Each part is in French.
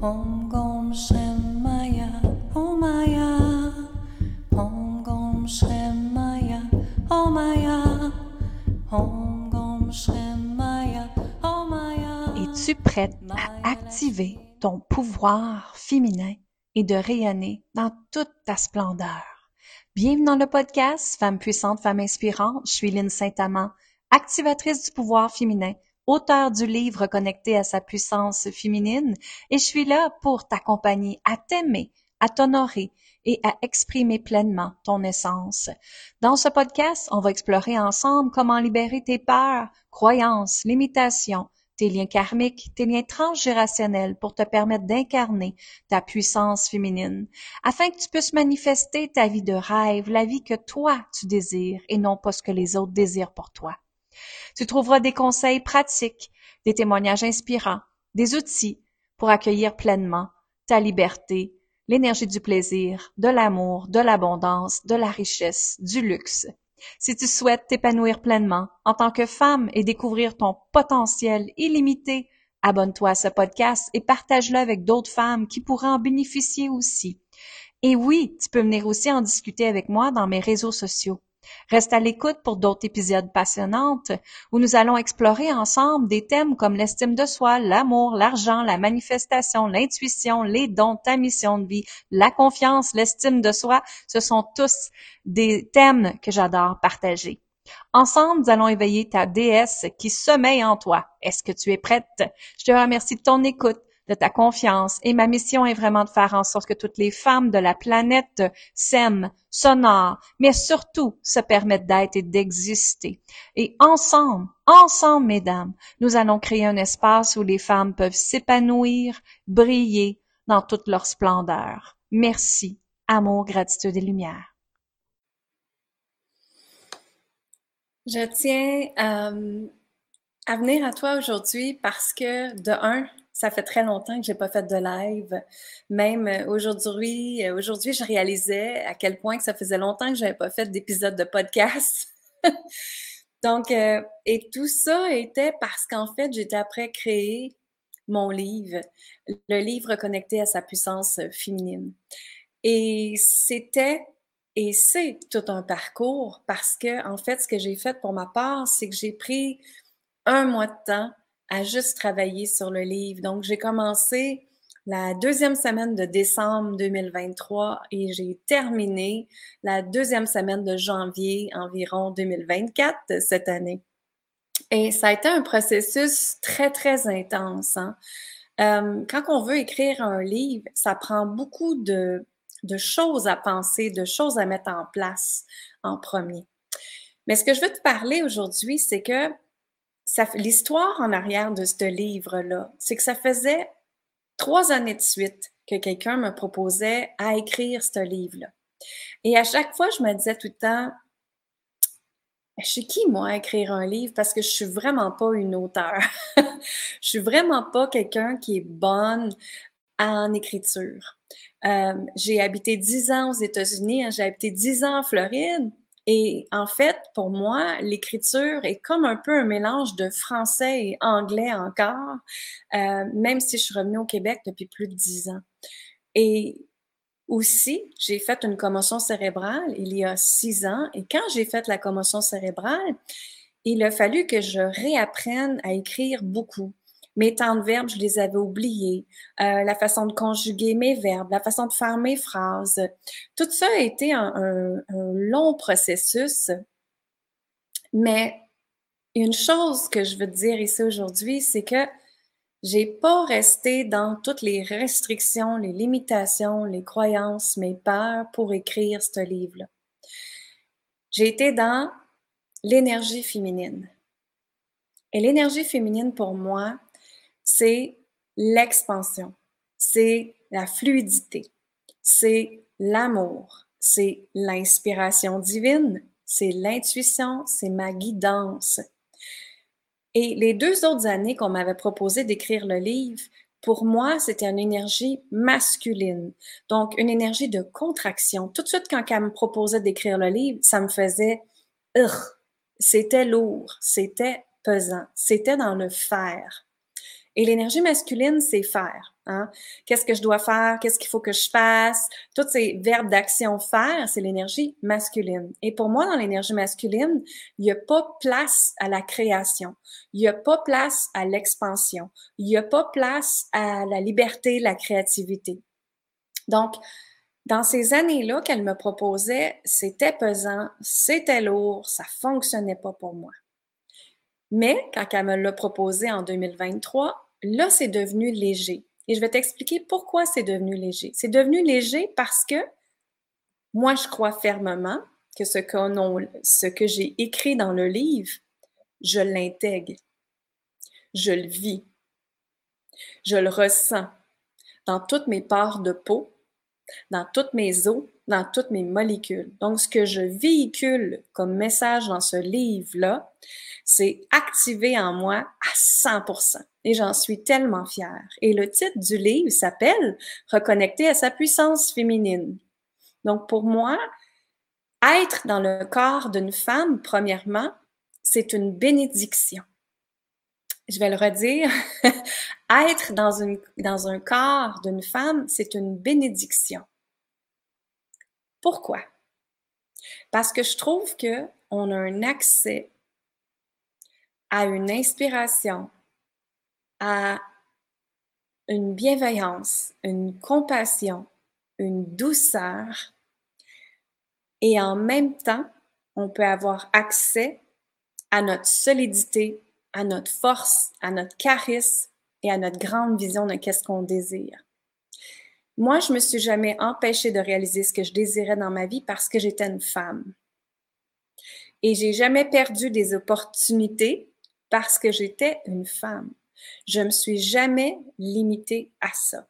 Om Gom Shem Maya, Om Maya. Om Gom Shem Maya, Om Maya. Om Gom Shem Maya, Om Maya. Es-tu prête à activer ton pouvoir féminin et de rayonner dans toute ta splendeur? Bienvenue dans le podcast Femme puissante, femme inspirante. Je suis Lynne Saint-Amand, activatrice du pouvoir féminin, auteure du livre connecté à sa puissance féminine, et je suis là pour t'accompagner à t'aimer, à t'honorer et à exprimer pleinement ton essence. Dans ce podcast, on va explorer ensemble comment libérer tes peurs, croyances, limitations, tes liens karmiques, tes liens transgérationnels pour te permettre d'incarner ta puissance féminine, afin que tu puisses manifester ta vie de rêve, la vie que toi tu désires et non pas ce que les autres désirent pour toi. Tu trouveras des conseils pratiques, des témoignages inspirants, des outils pour accueillir pleinement ta liberté, l'énergie du plaisir, de l'amour, de l'abondance, de la richesse, du luxe. Si tu souhaites t'épanouir pleinement en tant que femme et découvrir ton potentiel illimité, abonne-toi à ce podcast et partage-le avec d'autres femmes qui pourraient en bénéficier aussi. Et oui, tu peux venir aussi en discuter avec moi dans mes réseaux sociaux. Reste à l'écoute pour d'autres épisodes passionnants où nous allons explorer ensemble des thèmes comme l'estime de soi, l'amour, l'argent, la manifestation, l'intuition, les dons, ta mission de vie, la confiance, l'estime de soi. Ce sont tous des thèmes que j'adore partager. Ensemble, nous allons éveiller ta déesse qui sommeille en toi. Est-ce que tu es prête? Je te remercie de ton écoute de ta confiance. Et ma mission est vraiment de faire en sorte que toutes les femmes de la planète s'aiment, s'honorent, mais surtout se permettent d'être et d'exister. Et ensemble, ensemble, mesdames, nous allons créer un espace où les femmes peuvent s'épanouir, briller dans toute leur splendeur. Merci. Amour, gratitude et lumière. Je tiens euh, à venir à toi aujourd'hui parce que, de un, ça fait très longtemps que j'ai pas fait de live. Même euh, aujourd'hui, euh, aujourd'hui, je réalisais à quel point que ça faisait longtemps que j'avais pas fait d'épisode de podcast. Donc, euh, et tout ça était parce qu'en fait, j'étais après créer mon livre, le livre connecté à sa puissance féminine. Et c'était et c'est tout un parcours parce que, en fait, ce que j'ai fait pour ma part, c'est que j'ai pris un mois de temps à juste travailler sur le livre. Donc, j'ai commencé la deuxième semaine de décembre 2023 et j'ai terminé la deuxième semaine de janvier environ 2024 cette année. Et ça a été un processus très, très intense. Hein. Euh, quand on veut écrire un livre, ça prend beaucoup de, de choses à penser, de choses à mettre en place en premier. Mais ce que je veux te parler aujourd'hui, c'est que l'histoire en arrière de ce livre-là, c'est que ça faisait trois années de suite que quelqu'un me proposait à écrire ce livre-là. Et à chaque fois, je me disais tout le temps, je suis qui, moi, à écrire un livre? Parce que je suis vraiment pas une auteure. je suis vraiment pas quelqu'un qui est bonne en écriture. Euh, j'ai habité dix ans aux États-Unis, hein, j'ai habité dix ans en Floride. Et en fait, pour moi, l'écriture est comme un peu un mélange de français et anglais encore, euh, même si je suis revenue au Québec depuis plus de dix ans. Et aussi, j'ai fait une commotion cérébrale il y a six ans. Et quand j'ai fait la commotion cérébrale, il a fallu que je réapprenne à écrire beaucoup. Mes temps de verbes, je les avais oubliés. Euh, la façon de conjuguer mes verbes, la façon de faire mes phrases. Tout ça a été un, long processus. Mais une chose que je veux te dire ici aujourd'hui, c'est que j'ai pas resté dans toutes les restrictions, les limitations, les croyances, mes peurs pour écrire ce livre-là. J'ai été dans l'énergie féminine. Et l'énergie féminine, pour moi, c'est l'expansion, c'est la fluidité, c'est l'amour, c'est l'inspiration divine, c'est l'intuition, c'est ma guidance. Et les deux autres années qu'on m'avait proposé d'écrire le livre, pour moi, c'était une énergie masculine. Donc, une énergie de contraction. Tout de suite, quand elle me proposait d'écrire le livre, ça me faisait, c'était lourd, c'était pesant, c'était dans le faire. Et l'énergie masculine, c'est faire. Hein? Qu'est-ce que je dois faire? Qu'est-ce qu'il faut que je fasse? Tous ces verbes d'action faire, c'est l'énergie masculine. Et pour moi, dans l'énergie masculine, il n'y a pas place à la création. Il n'y a pas place à l'expansion. Il n'y a pas place à la liberté, la créativité. Donc, dans ces années-là qu'elle me proposait, c'était pesant, c'était lourd, ça fonctionnait pas pour moi. Mais quand elle me l'a proposé en 2023, là, c'est devenu léger. Et je vais t'expliquer pourquoi c'est devenu léger. C'est devenu léger parce que moi, je crois fermement que ce, que j'ai écrit dans le livre, je l'intègre, je le vis, je le ressens dans toutes mes parts de peau, dans toutes mes os, dans toutes mes molécules. Donc, ce que je véhicule comme message dans ce livre-là, c'est activé en moi à 100%. Et j'en suis tellement fière. Et le titre du livre s'appelle Reconnecter à sa puissance féminine. Donc, pour moi, être dans le corps d'une femme, premièrement, c'est une bénédiction. Je vais le redire. être dans, une, dans un corps d'une femme, c'est une bénédiction. Pourquoi? Parce que je trouve que on a un accès à une inspiration, à une bienveillance, une compassion, une douceur, et en même temps, on peut avoir accès à notre solidité, à notre force, à notre charisme et à notre grande vision de qu'est-ce qu'on désire. Moi, je me suis jamais empêchée de réaliser ce que je désirais dans ma vie parce que j'étais une femme. Et j'ai jamais perdu des opportunités parce que j'étais une femme. Je me suis jamais limitée à ça.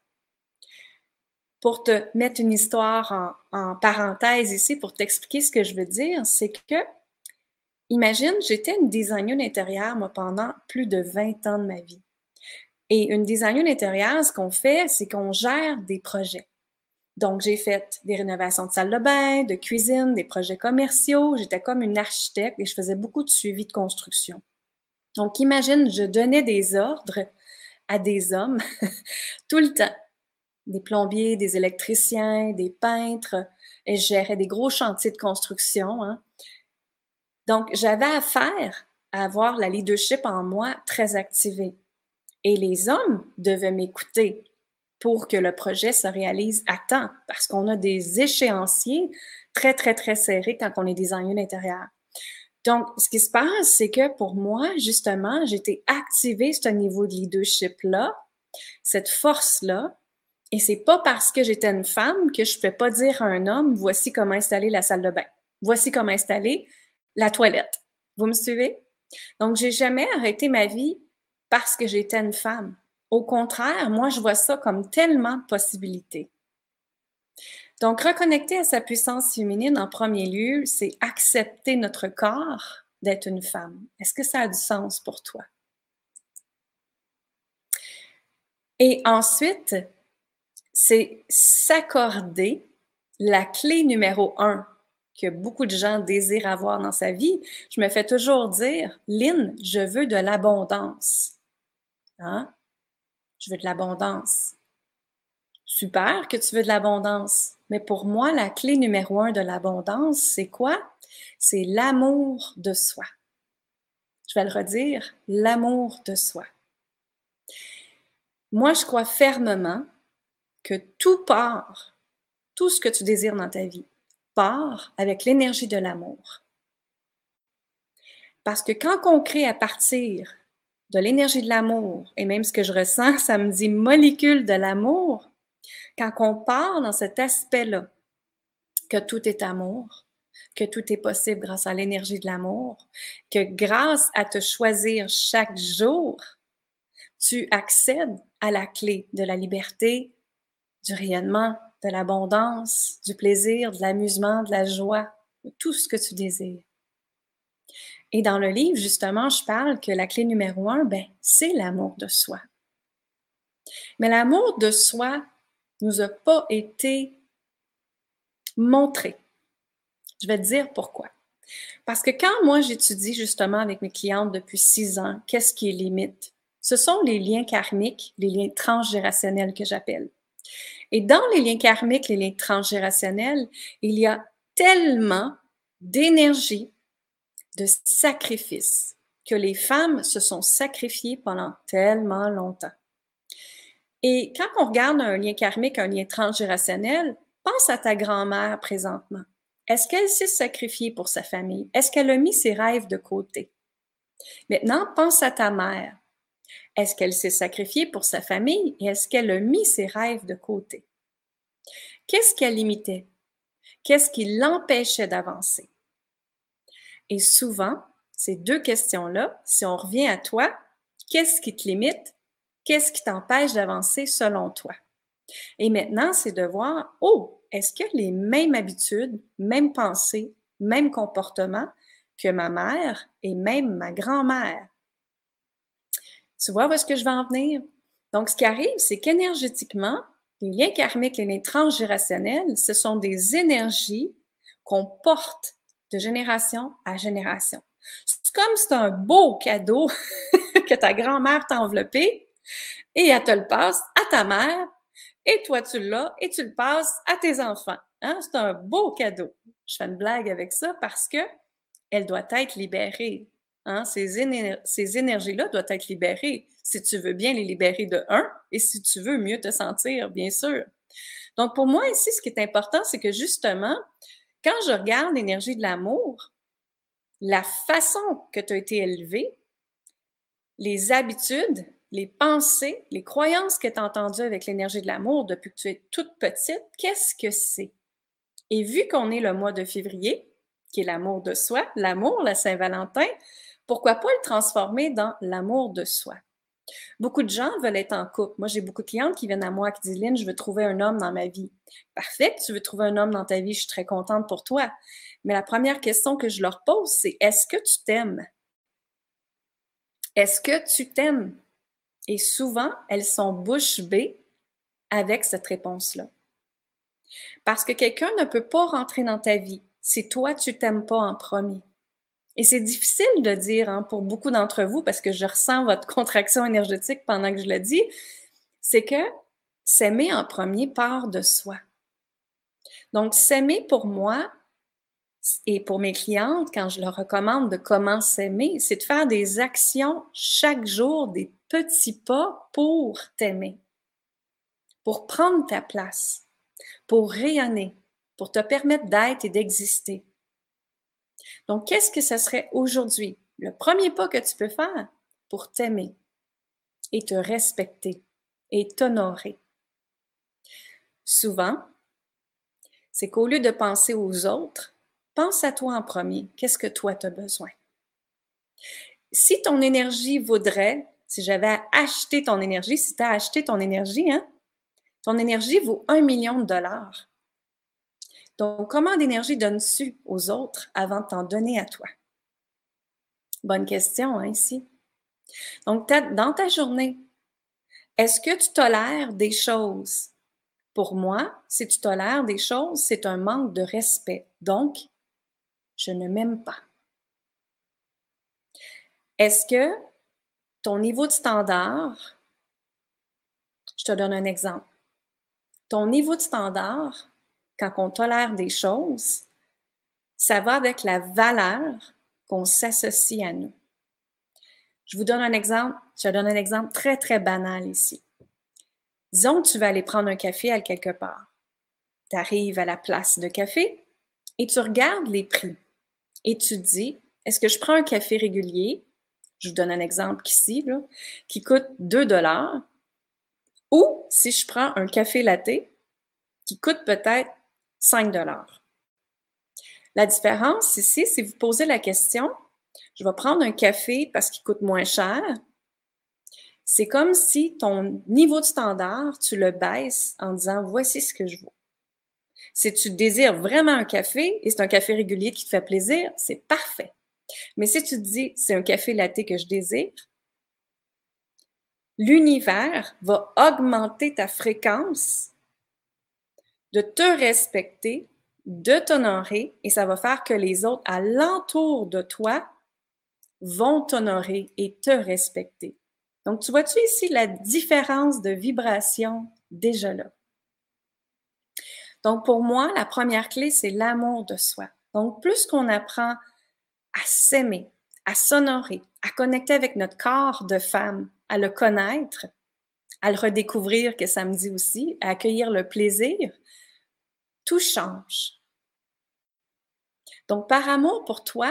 Pour te mettre une histoire en, en parenthèse ici, pour t'expliquer ce que je veux dire, c'est que, imagine, j'étais une designer intérieure, moi, pendant plus de 20 ans de ma vie. Et une designer intérieure, ce qu'on fait, c'est qu'on gère des projets. Donc, j'ai fait des rénovations de salle de bain, de cuisine, des projets commerciaux. J'étais comme une architecte et je faisais beaucoup de suivi de construction. Donc, imagine, je donnais des ordres à des hommes tout le temps. Des plombiers, des électriciens, des peintres, et je gérais des gros chantiers de construction. Hein. Donc, j'avais affaire à avoir la leadership en moi très activée. Et les hommes devaient m'écouter pour que le projet se réalise à temps, parce qu'on a des échéanciers très, très, très serrés quand on est designer d'intérieur. Donc, ce qui se passe, c'est que pour moi, justement, j'étais activée ce niveau de leadership-là, cette force-là, et c'est pas parce que j'étais une femme que je ne peux pas dire à un homme, voici comment installer la salle de bain, voici comment installer la toilette. Vous me suivez? Donc, j'ai jamais arrêté ma vie parce que j'étais une femme. Au contraire, moi, je vois ça comme tellement de possibilités. Donc, reconnecter à sa puissance féminine en premier lieu, c'est accepter notre corps d'être une femme. Est-ce que ça a du sens pour toi? Et ensuite, c'est s'accorder la clé numéro un que beaucoup de gens désirent avoir dans sa vie. Je me fais toujours dire, Lynn, je veux de l'abondance. Hein? Je veux de l'abondance. Super que tu veux de l'abondance. Mais pour moi, la clé numéro un de l'abondance, c'est quoi? C'est l'amour de soi. Je vais le redire, l'amour de soi. Moi, je crois fermement que tout part, tout ce que tu désires dans ta vie, part avec l'énergie de l'amour. Parce que quand on crée à partir de l'énergie de l'amour, et même ce que je ressens, ça me dit molécule de l'amour, quand on part dans cet aspect-là, que tout est amour, que tout est possible grâce à l'énergie de l'amour, que grâce à te choisir chaque jour, tu accèdes à la clé de la liberté, du rayonnement, de l'abondance, du plaisir, de l'amusement, de la joie, de tout ce que tu désires. Et dans le livre, justement, je parle que la clé numéro un, ben, c'est l'amour de soi. Mais l'amour de soi nous a pas été montré. Je vais te dire pourquoi. Parce que quand moi j'étudie justement avec mes clientes depuis six ans, qu'est-ce qui est limite? ce sont les liens karmiques, les liens transgénérationnels que j'appelle. Et dans les liens karmiques, les liens transgénérationnels, il y a tellement d'énergie, de sacrifice, que les femmes se sont sacrifiées pendant tellement longtemps. Et quand on regarde un lien karmique, un lien transgénérationnel, pense à ta grand-mère présentement. Est-ce qu'elle s'est sacrifiée pour sa famille? Est-ce qu'elle a mis ses rêves de côté? Maintenant, pense à ta mère. Est-ce qu'elle s'est sacrifiée pour sa famille et est-ce qu'elle a mis ses rêves de côté? Qu'est-ce qu'elle limitait? Qu'est-ce qui l'empêchait d'avancer? Et souvent, ces deux questions-là, si on revient à toi, qu'est-ce qui te limite? Qu'est-ce qui t'empêche d'avancer selon toi? Et maintenant, c'est de voir, oh, est-ce que les mêmes habitudes, mêmes pensées, mêmes comportements que ma mère et même ma grand-mère? Tu vois où est-ce que je vais en venir? Donc, ce qui arrive, c'est qu'énergétiquement, les liens karmiques, les liens transgénérationnels, ce sont des énergies qu'on porte de génération à génération. C'est comme c'est un beau cadeau que ta grand-mère t'a enveloppé et elle te le passe à ta mère et toi tu l'as et tu le passes à tes enfants. Hein? C'est un beau cadeau. Je fais une blague avec ça parce que elle doit être libérée. Hein? Ces, énergies-là doivent être libérées si tu veux bien les libérer de un et si tu veux mieux te sentir, bien sûr. Donc, pour moi, ici, ce qui est important, c'est que justement, quand je regarde l'énergie de l'amour, la façon que tu as été élevé, les habitudes, les pensées, les croyances que tu as entendues avec l'énergie de l'amour depuis que tu es toute petite, qu'est-ce que c'est? Et vu qu'on est le mois de février, qui est l'amour de soi, l'amour, la Saint-Valentin, pourquoi pas le transformer dans l'amour de soi? Beaucoup de gens veulent être en couple. Moi, j'ai beaucoup de clientes qui viennent à moi qui disent Lynn, je veux trouver un homme dans ma vie. Parfait, tu veux trouver un homme dans ta vie, je suis très contente pour toi. Mais la première question que je leur pose, c'est est-ce que tu t'aimes? Est-ce que tu t'aimes? Et souvent, elles sont bouche bée avec cette réponse-là. Parce que quelqu'un ne peut pas rentrer dans ta vie si toi, tu t'aimes pas en premier. Et c'est difficile de dire hein, pour beaucoup d'entre vous, parce que je ressens votre contraction énergétique pendant que je le dis, c'est que s'aimer en premier part de soi. Donc, s'aimer pour moi et pour mes clientes, quand je leur recommande de comment s'aimer, c'est de faire des actions chaque jour, des petits pas pour t'aimer, pour prendre ta place, pour rayonner, pour te permettre d'être et d'exister. Donc, qu'est-ce que ce serait aujourd'hui? Le premier pas que tu peux faire pour t'aimer et te respecter et t'honorer. Souvent, c'est qu'au lieu de penser aux autres, pense à toi en premier. Qu'est-ce que toi tu as besoin? Si ton énergie vaudrait, si j'avais acheté ton énergie, si tu as acheté ton énergie, hein, ton énergie vaut un million de dollars. Donc, comment d'énergie donnes-tu aux autres avant de t'en donner à toi? Bonne question, hein, ici. Donc, dans ta journée, est-ce que tu tolères des choses? Pour moi, si tu tolères des choses, c'est un manque de respect. Donc, je ne m'aime pas. Est-ce que ton niveau de standard, je te donne un exemple, ton niveau de standard quand on tolère des choses, ça va avec la valeur qu'on s'associe à nous. Je vous donne un exemple, je donne un exemple très, très banal ici. Disons que tu vas aller prendre un café à quelque part. Tu arrives à la place de café et tu regardes les prix et tu dis, est-ce que je prends un café régulier? Je vous donne un exemple ici, qui coûte 2 dollars. Ou si je prends un café latte qui coûte peut-être 5 La différence ici, si vous posez la question, je vais prendre un café parce qu'il coûte moins cher, c'est comme si ton niveau de standard, tu le baisses en disant voici ce que je vaux. Si tu désires vraiment un café et c'est un café régulier qui te fait plaisir, c'est parfait. Mais si tu te dis c'est un café latte que je désire, l'univers va augmenter ta fréquence de te respecter, de t'honorer, et ça va faire que les autres alentour de toi vont t'honorer et te respecter. Donc, tu vois-tu ici la différence de vibration déjà là? Donc, pour moi, la première clé, c'est l'amour de soi. Donc, plus qu'on apprend à s'aimer, à s'honorer, à connecter avec notre corps de femme, à le connaître, à le redécouvrir, que ça me dit aussi, à accueillir le plaisir, tout change. Donc, par amour pour toi,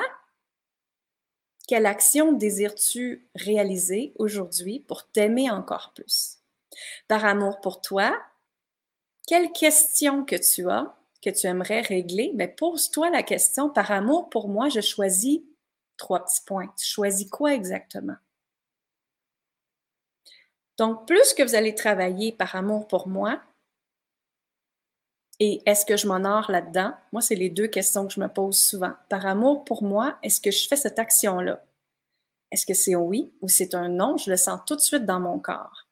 quelle action désires-tu réaliser aujourd'hui pour t'aimer encore plus? Par amour pour toi, quelle question que tu as, que tu aimerais régler, mais ben, pose-toi la question, par amour pour moi, je choisis trois petits points. Tu choisis quoi exactement? Donc, plus que vous allez travailler par amour pour moi, et est-ce que je m'honore là-dedans? Moi, c'est les deux questions que je me pose souvent. Par amour pour moi, est-ce que je fais cette action-là? Est-ce que c'est oui ou c'est un non? Je le sens tout de suite dans mon corps.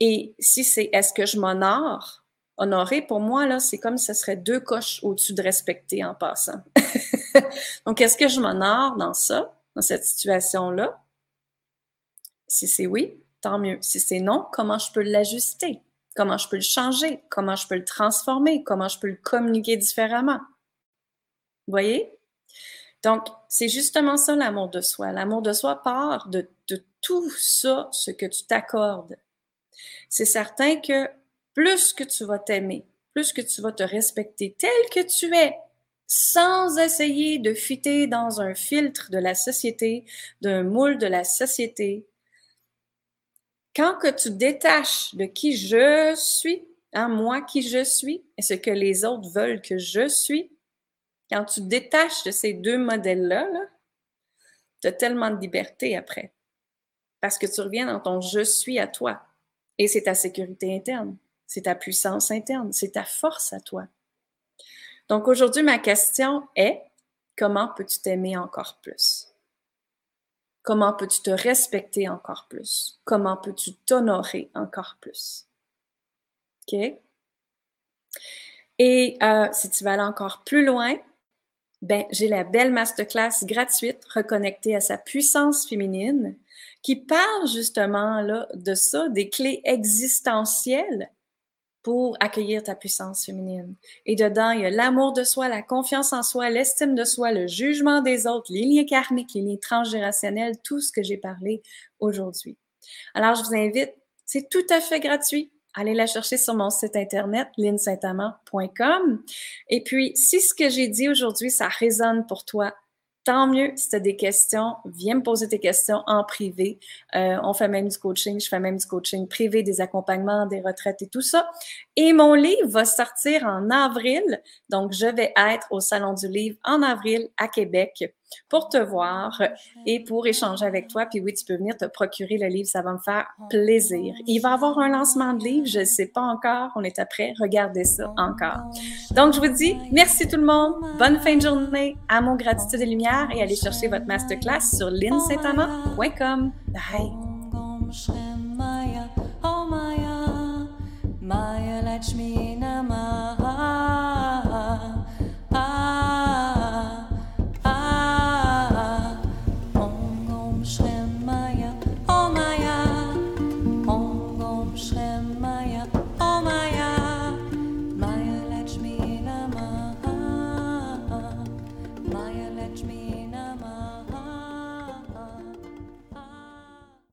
Et si c'est est-ce que je m'honore? Honorer, pour moi, là, c'est comme si ce serait deux coches au-dessus de respecter en passant. Donc, est-ce que je m'honore dans ça, dans cette situation-là? Si c'est oui, tant mieux. Si c'est non, comment je peux l'ajuster? Comment je peux le changer? Comment je peux le transformer? Comment je peux le communiquer différemment? Voyez? Donc, c'est justement ça l'amour de soi. L'amour de soi part de, de tout ça, ce que tu t'accordes. C'est certain que plus que tu vas t'aimer, plus que tu vas te respecter tel que tu es, sans essayer de fitter dans un filtre de la société, d'un moule de la société, quand que tu détaches de qui je suis, hein, moi qui je suis, et ce que les autres veulent que je suis, quand tu détaches de ces deux modèles-là, tu as tellement de liberté après. Parce que tu reviens dans ton je suis à toi. Et c'est ta sécurité interne, c'est ta puissance interne, c'est ta force à toi. Donc aujourd'hui, ma question est, comment peux-tu t'aimer encore plus? Comment peux-tu te respecter encore plus? Comment peux-tu t'honorer encore plus? OK? Et euh, si tu vas aller encore plus loin, ben, j'ai la belle masterclass gratuite reconnectée à sa puissance féminine qui parle justement là, de ça, des clés existentielles pour accueillir ta puissance féminine. Et dedans, il y a l'amour de soi, la confiance en soi, l'estime de soi, le jugement des autres, les liens karmiques, les liens transgénérationnels, tout ce que j'ai parlé aujourd'hui. Alors, je vous invite, c'est tout à fait gratuit. Allez la chercher sur mon site internet, linsaintamant.com. Et puis, si ce que j'ai dit aujourd'hui, ça résonne pour toi, tant mieux. Si tu as des questions, viens me poser tes questions en privé. Euh, on fait même du coaching. Je fais même du coaching privé, des accompagnements, des retraites et tout ça. Et mon livre va sortir en avril. Donc, je vais être au Salon du Livre en avril à Québec pour te voir et pour échanger avec toi. Puis oui, tu peux venir te procurer le livre, ça va me faire plaisir. Il va y avoir un lancement de livre, je ne sais pas encore, on est après, regardez ça encore. Donc, je vous dis merci tout le monde, bonne fin de journée, mon gratitude et lumière et allez chercher votre masterclass sur linsaintamant.com. Bye! catch me